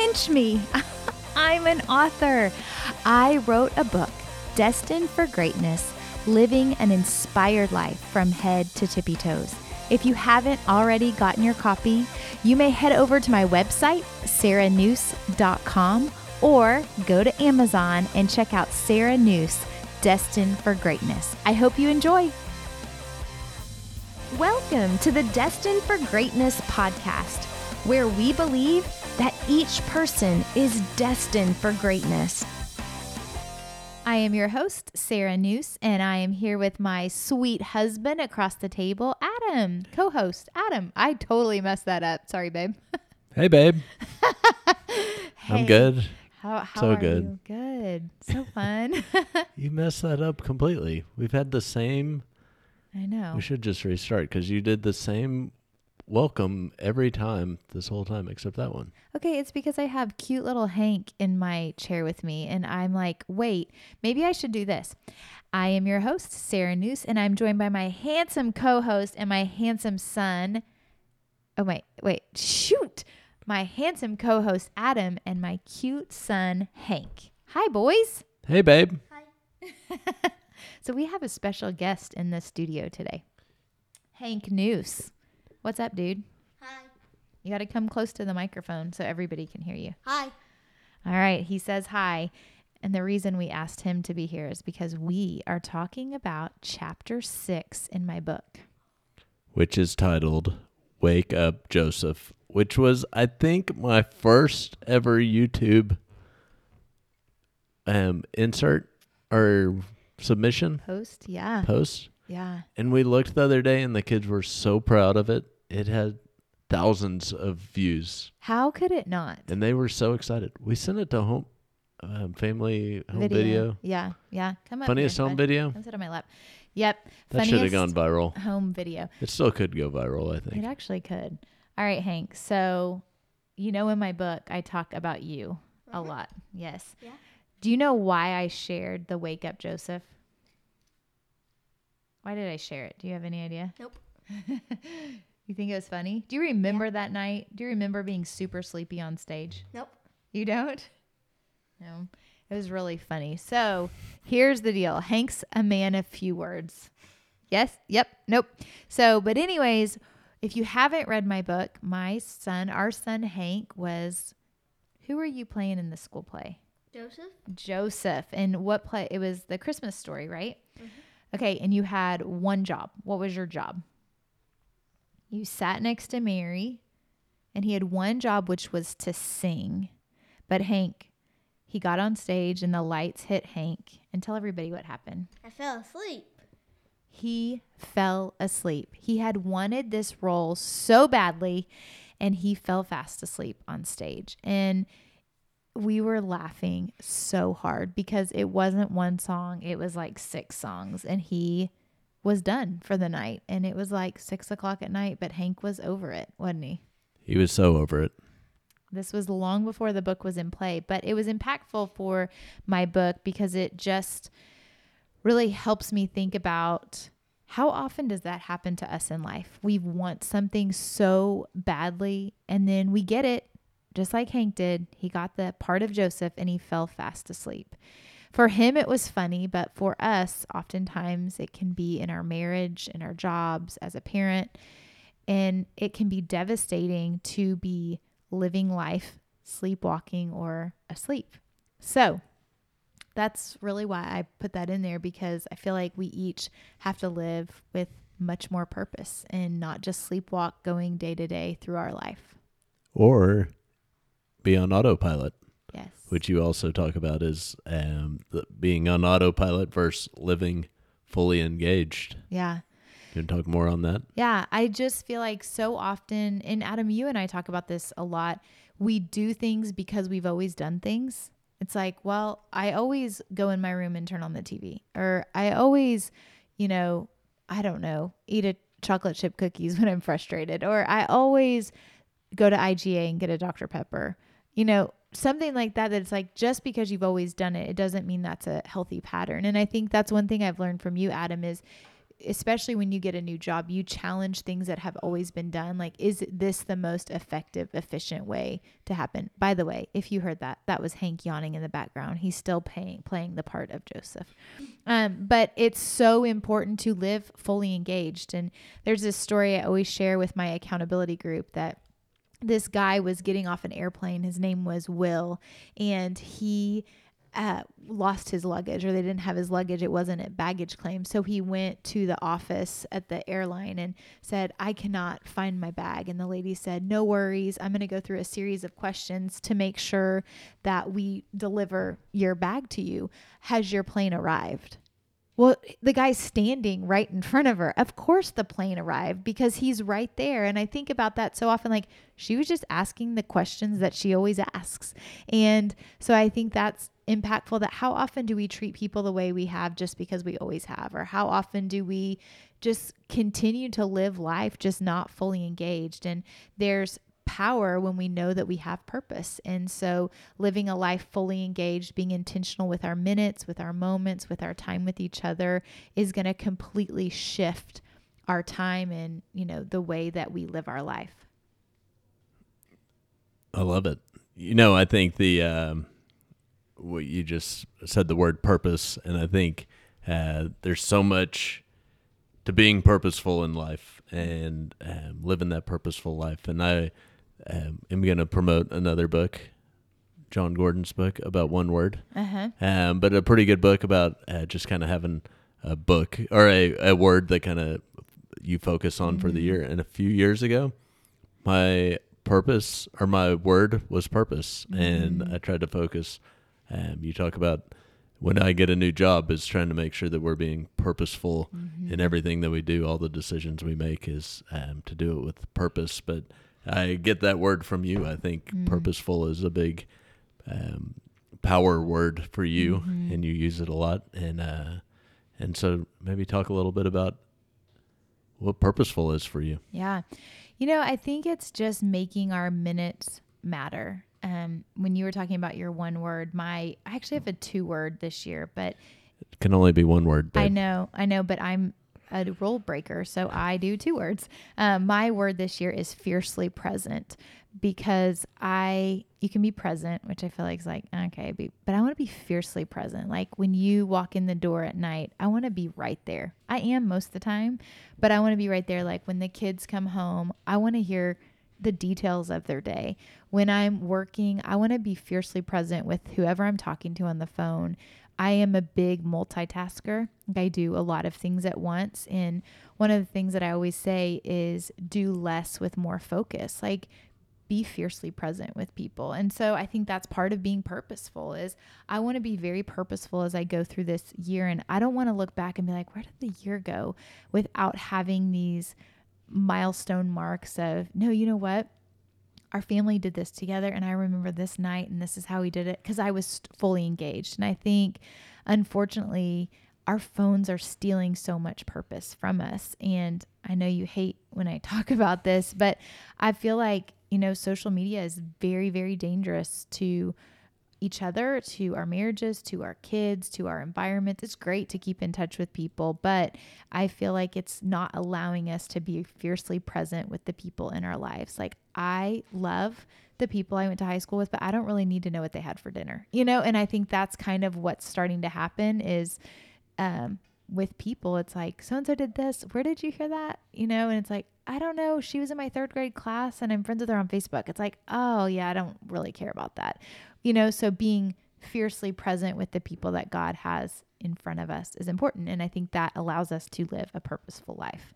pinch me. I'm an author. I wrote a book, Destined for Greatness Living an Inspired Life from Head to Tippi Toes. If you haven't already gotten your copy, you may head over to my website, sarahnuse.com, or go to Amazon and check out Sarah Nuse, Destined for Greatness. I hope you enjoy. Welcome to the Destined for Greatness podcast, where we believe that each person is destined for greatness. I am your host, Sarah Nuse, and I am here with my sweet husband across the table, Adam, co host. Adam, I totally messed that up. Sorry, babe. Hey, babe. Hey, I'm good. How, how So are good. you? Good. So fun. You messed that up completely. We've had the same. I know. We should just restart because you did the same welcome every time this whole time except that one. Okay, it's because I have cute little Hank in my chair with me, and I'm like, wait, maybe I should do this. I am your host, Sarah Nuse, and I'm joined by my handsome co host and my handsome son. Oh, wait, wait, shoot. My handsome co host, Adam, and my cute son, Hank. Hi, boys. Hey, babe. Hi. so, we have a special guest in the studio today Hank Nuse. What's up, dude? Hi. You got to come close to the microphone so everybody can hear you. Hi. All right, he says hi. And the reason we asked him to be here is because we are talking about chapter six in my book. Which is titled Wake Up Joseph, which was, I think, my first ever YouTube um, insert or submission Post? Yeah. post. Yeah. And we looked the other day and the kids were so proud of it. It had thousands of views How could it not? and they were so excited. We sent it to home um, family home video. Yeah. Yeah. Come up. Funniest here, home bud. video. Come sit on my lap. Yep. That should have gone viral. home video. It still could go viral, I think It actually could. All right, Hank. So, you know, in my book, I talk about you a lot. Yes. Yeah. Do you know why I shared the Wake Up Joseph? Why did I share it? Do you have any idea? Nope. You think it was funny? Do you remember that night? Do you remember being super sleepy on stage? Nope. You don't? No. It was really funny. So here's the deal Hank's a man of few words. Yes? Yep. Nope. So, but, anyways, if you haven't read my book, my son, our son Hank, was who were you playing in the school play? Joseph? Joseph. And what play? It was the Christmas story, right? Mm-hmm. Okay. And you had one job. What was your job? You sat next to Mary, and he had one job, which was to sing. But Hank, he got on stage, and the lights hit Hank. And tell everybody what happened. I fell asleep. He fell asleep. He had wanted this role so badly, and he fell fast asleep on stage. And we were laughing so hard because it wasn't one song, it was like six songs. And he was done for the night. And it was like six o'clock at night, but Hank was over it, wasn't he? He was so over it. This was long before the book was in play, but it was impactful for my book because it just really helps me think about how often does that happen to us in life? We want something so badly and then we get it just like Hank did. He got the part of Joseph and he fell fast asleep. For him, it was funny, but for us, oftentimes it can be in our marriage, in our jobs, as a parent, and it can be devastating to be living life sleepwalking or asleep. So that's really why I put that in there because I feel like we each have to live with much more purpose and not just sleepwalk going day to day through our life. Or be on autopilot, Yes. which you also talk about is um, the, being on autopilot versus living fully engaged. yeah. You can talk more on that? Yeah, I just feel like so often, and Adam, you and I talk about this a lot. We do things because we've always done things. It's like, well, I always go in my room and turn on the TV, or I always, you know, I don't know, eat a chocolate chip cookies when I'm frustrated, or I always go to IGA and get a Dr. Pepper. You know, something like that that's like just because you've always done it, it doesn't mean that's a healthy pattern. And I think that's one thing I've learned from you, Adam, is especially when you get a new job, you challenge things that have always been done. Like, is this the most effective, efficient way to happen? By the way, if you heard that, that was Hank yawning in the background. He's still paying, playing the part of Joseph. Um, but it's so important to live fully engaged. And there's this story I always share with my accountability group that this guy was getting off an airplane. His name was Will, and he uh, lost his luggage or they didn't have his luggage. It wasn't at baggage claim. So he went to the office at the airline and said, I cannot find my bag. And the lady said, No worries. I'm going to go through a series of questions to make sure that we deliver your bag to you. Has your plane arrived? Well, the guy's standing right in front of her. Of course, the plane arrived because he's right there. And I think about that so often like she was just asking the questions that she always asks. And so I think that's impactful that how often do we treat people the way we have just because we always have? Or how often do we just continue to live life just not fully engaged? And there's power when we know that we have purpose. And so, living a life fully engaged, being intentional with our minutes, with our moments, with our time with each other is going to completely shift our time and, you know, the way that we live our life. I love it. You know, I think the um, what you just said the word purpose, and I think uh, there's so much to being purposeful in life and um, living that purposeful life. And I um, am going to promote another book, Jon Gordon's book about one word, Uh-huh. um, but a pretty good book about uh, just kind of having a book or a, a word that kind of you focus on for the Mhm. year. And a few years ago, my purpose or my word was purpose, and Mhm. I tried to focus. Um, you talk about when I get a new job is trying to make sure that we're being purposeful Mhm. in everything that we do. All the decisions we make is um, to do it with purpose. But I get that word from you. I think Mm. purposeful is a big um, power word for you, Mhm. and you use it a lot. And uh, and so maybe talk a little bit about what purposeful is for you. Yeah. You know, I think it's just making our minutes matter. Um, when you were talking about your one word, my I actually have a two word this year, but It can only be one word. I know, I know, but I'm a rule breaker, so I do two words. Um, my word this year is fiercely present because I you can be present, which I feel like is like okay, be, but I want to be fiercely present. Like when you walk in the door at night, I want to be right there. I am most of the time, but I want to be right there. Like when the kids come home, I want to hear the details of their day. When I'm working, I want to be fiercely present with whoever I'm talking to on the phone. I am a big multitasker. I do a lot of things at once. And one of the things that I always say is do less with more focus. Like be fiercely present with people. And so I think that's part of being purposeful is I want to be very purposeful as I go through this year and I don't want to look back and be like where did the year go without having these milestone marks of no, you know what? Our family did this together and I remember this night and this is how we did it cuz I was fully engaged. And I think unfortunately our phones are stealing so much purpose from us. And I know you hate when I talk about this, but I feel like, you know, social media is very, very dangerous to each other, to our marriages, to our kids, to our environment. It's great to keep in touch with people, but I feel like it's not allowing us to be fiercely present with the people in our lives. Like, I love the people I went to high school with, but I don't really need to know what they had for dinner, you know? And I think that's kind of what's starting to happen is, um, with people, it's like, so and so did this. Where did you hear that? You know, and it's like, I don't know. She was in my third grade class and I'm friends with her on Facebook. It's like, oh, yeah, I don't really care about that. You know, so being fiercely present with the people that God has in front of us is important. And I think that allows us to live a purposeful life.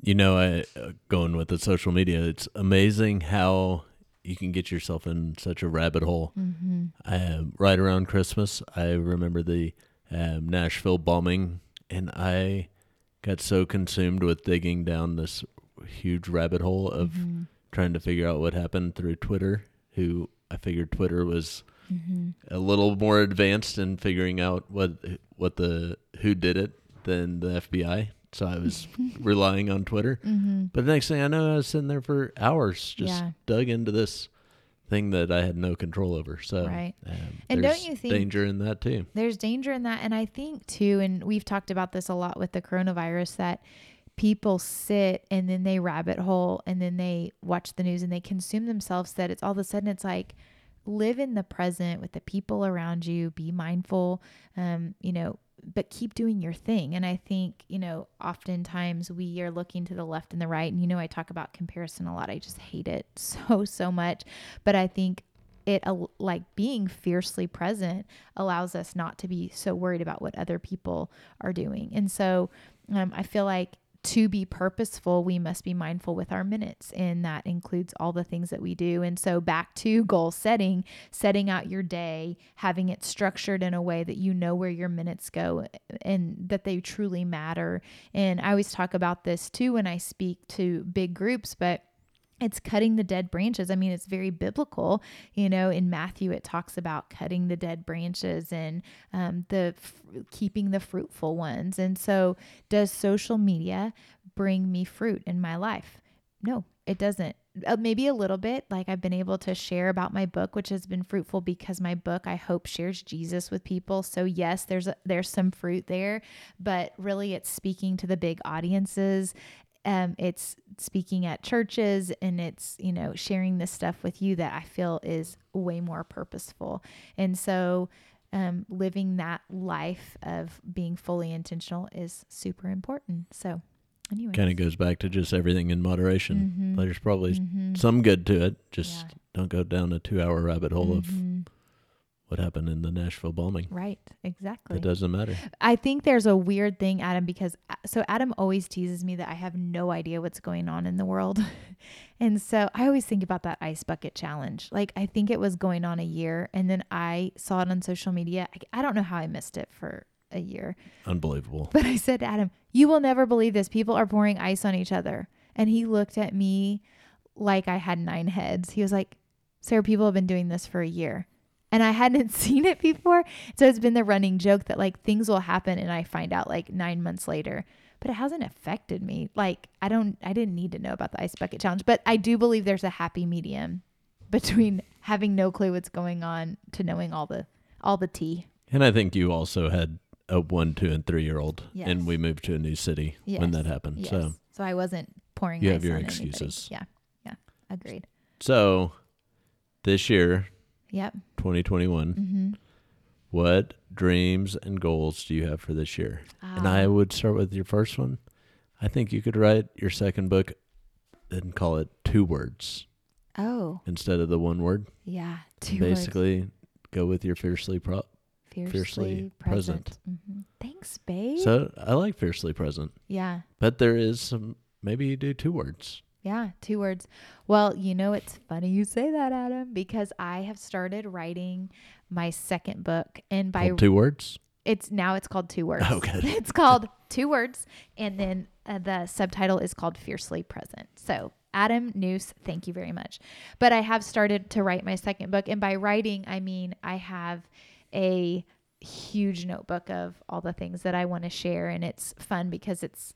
You know, I, uh, going with the social media, it's amazing how you can get yourself in such a rabbit hole. Mm-hmm. Um, right around Christmas, I remember the um, Nashville bombing, and I got so consumed with digging down this huge rabbit hole of Mm-hmm. trying to figure out what happened through Twitter. Who I figured Twitter was Mm-hmm. a little more advanced in figuring out what what the who did it than the FBI. So I was relying on Twitter. Mm-hmm. But the next thing I know, I was sitting there for hours, just Yeah. dug into this thing that I had no control over. So, Right. um, And don't you think- danger in that too? there's danger in that and i think too and we've talked about this a lot with the coronavirus that people sit and then they rabbit hole and then they watch the news and they consume themselves that it's all of a sudden it's like live in the present with the people around you be mindful um you know but keep doing your thing. And i think you know oftentimes we are looking to the left and the right. And you know i talk about comparison a lot. I just hate it so so much. But i think it like being fiercely present allows us not to be so worried about what other people are doing. And so um, I feel like to be purposeful, we must be mindful with our minutes, and that includes all the things that we do. And so, back to goal setting, setting out your day, having it structured in a way that you know where your minutes go and that they truly matter. And I always talk about this too when I speak to big groups, but it's cutting the dead branches. I mean, it's very biblical. You know, in Matthew, it talks about cutting the dead branches and um, the f- keeping the fruitful ones. And so, does social media bring me fruit in my life? No, it doesn't. Uh, maybe a little bit. Like I've been able to share about my book, which has been fruitful because my book, I hope, shares Jesus with people. So yes, there's a, there's some fruit there, but really, it's speaking to the big audiences um, it's speaking at churches and it's you know sharing this stuff with you that i feel is way more purposeful and so um, living that life of being fully intentional is super important so anyway Kind of goes back to just everything in moderation. Mhm. There's probably Mhm. some good to it. Just Yeah. don't go down a two hour rabbit hole of Mhm. What happened in the Nashville bombing. right exactly It doesn't matter. I think there's a weird thing, Adam, because uh, so Adam always teases me that I have no idea what's going on in the world. and so I always think about that ice bucket challenge. Like, I think it was going on a year, and then I saw it on social media. I, I don't know how I missed it for a year, Unbelievable. but I said to Adam, You will never believe this. People are pouring ice on each other. And he looked at me like I had nine heads. He was like, Sarah, people have been doing this for a year. And I hadn't seen it before. So it's been the running joke that like things will happen and I find out like nine months later. But it hasn't affected me. Like I don't I didn't need to know about the ice bucket challenge. But I do believe there's a happy medium between having no clue what's going on to knowing all the all the tea. And I think you also had a one, two, and three year old, Yes. and we moved to a new city when that happened. Yes. So, So I wasn't pouring You have your on anybody. excuses. Yeah. Yeah. Agreed. so this year, Yep. 2021, Mm-hmm. what dreams and goals do you have for this year? and Ah. I would start with your first one. I think you could write your second book and call it two words Oh, instead of the one word. yeah. Two words. Basically, go with your fiercely pro. fiercely, fiercely present. hmm Thanks, babe. So I like fiercely present, yeah. but there is some. Maybe you do two words. Yeah, two words. Well, you know, it's funny you say that, Adam, because I have started writing my second book, and by Called two words. it's now it's called two words. Oh, good. it's called two words, and then uh, the subtitle is called Fiercely Present. So. Adam Nuse, thank you very much. But I have started to write my second book. And by writing, I mean I have a huge notebook of all the things that I want to share. And it's fun because it's,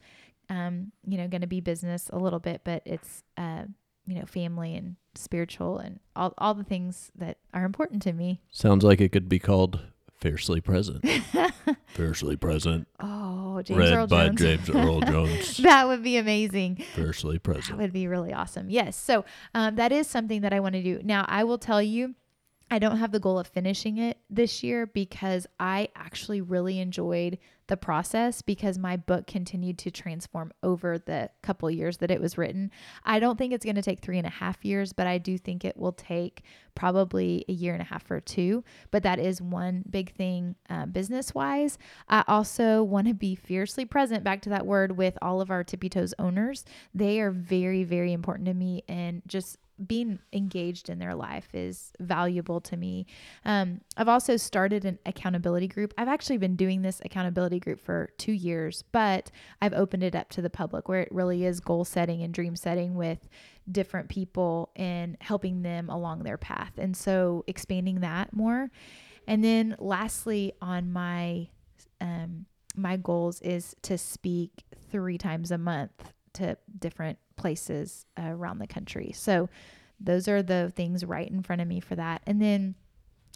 um, you know, going to be business a little bit, but it's, uh, you know, family and spiritual and all, all the things that are important to me. Sounds like it could be called fiercely present. fiercely present. Oh, James read Earl by Jones. James Earl Jones. that would be amazing. fiercely Present. That would be really awesome. Yes. So um, that is something that I want to do. Now, I will tell you, I don't have the goal of finishing it this year because I actually really enjoyed the process because my book continued to transform over the couple years that it was written. I don't think it's going to take three and a half years, but I do think it will take probably a year and a half or two. But that is one big thing uh, business wise. I also want to be fiercely present, back to that word, with all of our Tippi Toes owners. They are very, very important to me and just being engaged in their life is valuable to me. Um, I've also started an accountability group. I've actually been doing this accountability group for two years, but I've opened it up to the public where it really is goal setting and dream setting with different people and helping them along their path. And so expanding that more. And then lastly, on my um, my goals is to speak three times a month to different places uh, around the country. So those are the things right in front of me for that. And then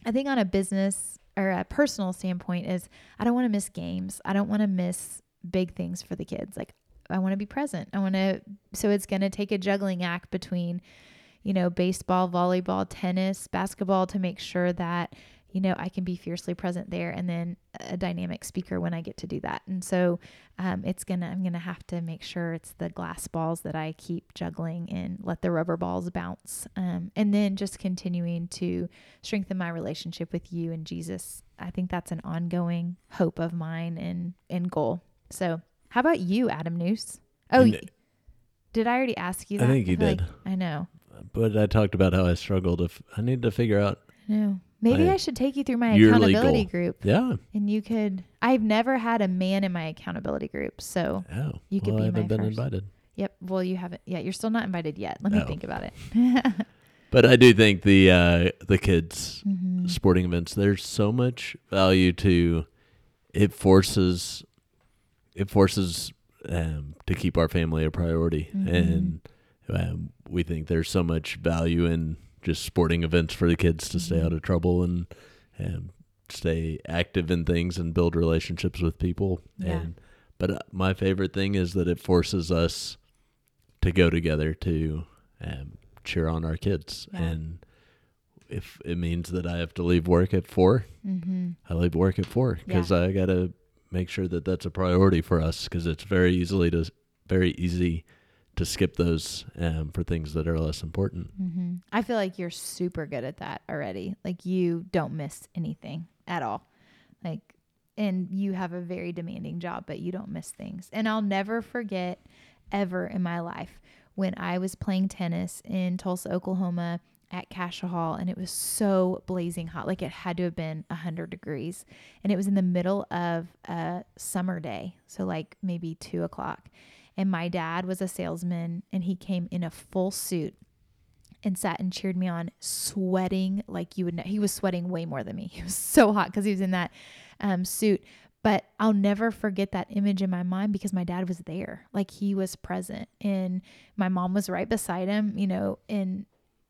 I think on a business or a personal standpoint is I don't want to miss games. I don't want to miss big things for the kids. Like I want to be present. I want to so it's going to take a juggling act between you know, baseball, volleyball, tennis, basketball to make sure that you know, I can be fiercely present there and then a dynamic speaker when I get to do that. And so um, it's going to, I'm going to have to make sure it's the glass balls that I keep juggling and let the rubber balls bounce. Um, and then just continuing to strengthen my relationship with you and Jesus. I think that's an ongoing hope of mine and, and goal. So, how about you, Adam Nuse? Oh, did I already ask you I think you like- did. I know. But I talked about how I struggled. If I need to figure out, I know. Maybe My I should take you through my accountability goal. group. yeah, And you could. I've never had a man in my accountability group, so oh, You could well, be I haven't my been first. invited. yep. Well, you haven't. Yeah, you're still not invited yet. Let me Oh. think about it. But I do think the uh, the kids Mhm. sporting events. There's so much value to. It forces, it forces um, to keep our family a priority, Mhm. and um, we think there's so much value in just sporting events for the kids to stay out of trouble and um, stay active in things and build relationships with people. Yeah. And but uh, my favorite thing is that it forces us to go together to um, cheer on our kids. Yeah. And if it means that I have to leave work at four, Mm-hmm. I leave work at four because I got to make sure that that's a priority for us because it's very easily to very easy to skip those um, for things that are less important. Mm-hmm. I feel like you're super good at that already. Like you don't miss anything at all. Like, and you have a very demanding job, but you don't miss things. And I'll never forget ever in my life when I was playing tennis in Tulsa, Oklahoma at Casha Hall, and it was so blazing hot. Like it had to have been 100 degrees. And it was in the middle of a summer day. So, like maybe two o'clock. And my dad was a salesman and he came in a full suit and sat and cheered me on, sweating like you would know. He was sweating way more than me. He was so hot because he was in that um, suit. But I'll never forget that image in my mind because my dad was there. Like he was present and my mom was right beside him, you know, and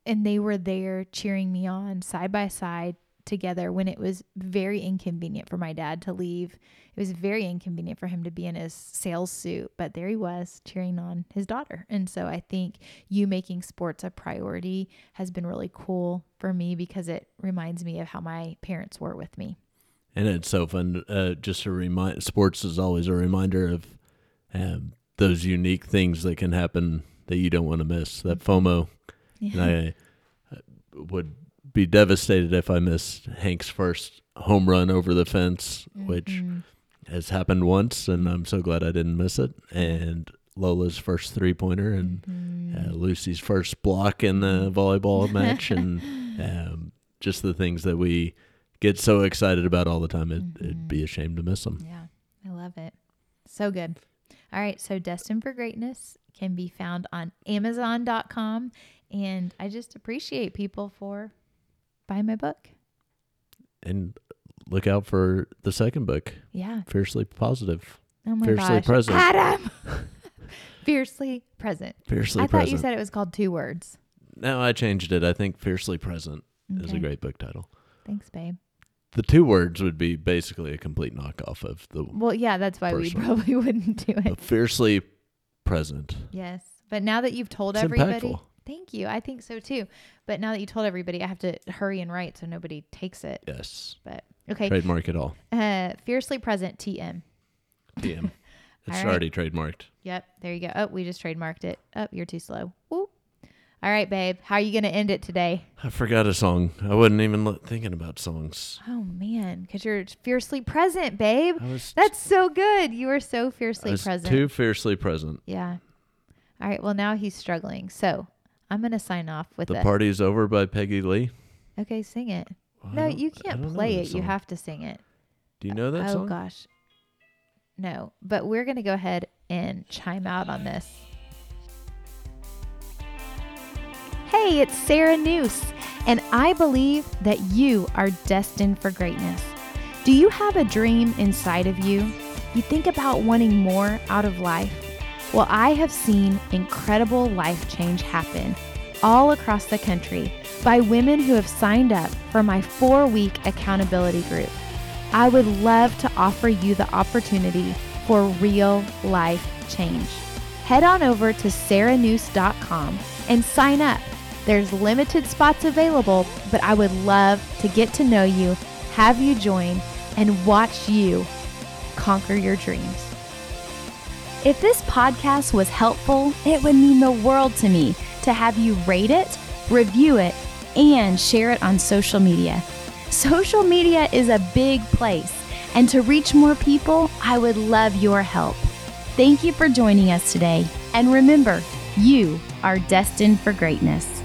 and they were there cheering me on side by side together when it was very inconvenient for my dad to leave. It was very inconvenient for him to be in his sales suit, but there he was cheering on his daughter. And so I think you making sports a priority has been really cool for me because it reminds me of how my parents were with me. And it's so fun. Uh, just to remind, sports is always a reminder of um, those unique things that can happen that you don't want to miss. That FOMO. And I uh, would be devastated if I missed Hank's first home run over the fence, which Mhm. has happened once, and I'm so glad I didn't miss it. And Lola's first three pointer, and Mhm. uh, Lucy's first block in the volleyball match, and um, just the things that we get so excited about all the time. It, It'd be a shame to miss them. Yeah, I love it. So good. All right, so Destined for Greatness can be found on Amazon.com. And I just appreciate people for buying my book. And look out for the second book, Yeah. Fiercely Positive, Oh my Fiercely gosh. Present. Adam! Fiercely present. Fiercely I thought you said it was called two words. no, I changed it. I think Fiercely Present is a great book title. Thanks, babe. The two words would be basically a complete knockoff of the Well, yeah, that's why we probably wouldn't do it. Fiercely Present. Yes. But now that you've told It's everybody, impactful. Thank you. I think so too. But now that you told everybody, I have to hurry and write so nobody takes it. Yes. But okay. Trademark it all. Uh, fiercely present TM. TM. It's right. already trademarked. Yep, there you go. Oh, we just trademarked it. Oh, you're too slow. Whoop. All right, babe. How are you going to end it today? I forgot a song. I wasn't even lo- thinking about songs. Oh man, because you're fiercely present, babe. That's so good. You are so I fiercely was present. too fiercely present. yeah. All right. Well, now he's struggling. So I'm going to sign off with The party's over by Peggy Lee. okay, sing it. Well, I no, don't- you I can't don't know play that it. You song. have to sing it. Do you know that oh song? gosh. No, but we're going to go ahead and chime out on this. Hey, it's Sarah Nuse, and I believe that you are destined for greatness. Do you have a dream inside of you? You think about wanting more out of life? Well, I have seen incredible life change happen all across the country by women who have signed up for my four week accountability group. I would love to offer you the opportunity for real life change. Head on over to sarahnuse.com and sign up. There's limited spots available, but I would love to get to know you, have you join, and watch you conquer your dreams. If this podcast was helpful, it would mean the world to me to have you rate it, review it, and share it on social media. Social media is a big place, and to reach more people, I would love your help. Thank you for joining us today, and remember, you are destined for greatness.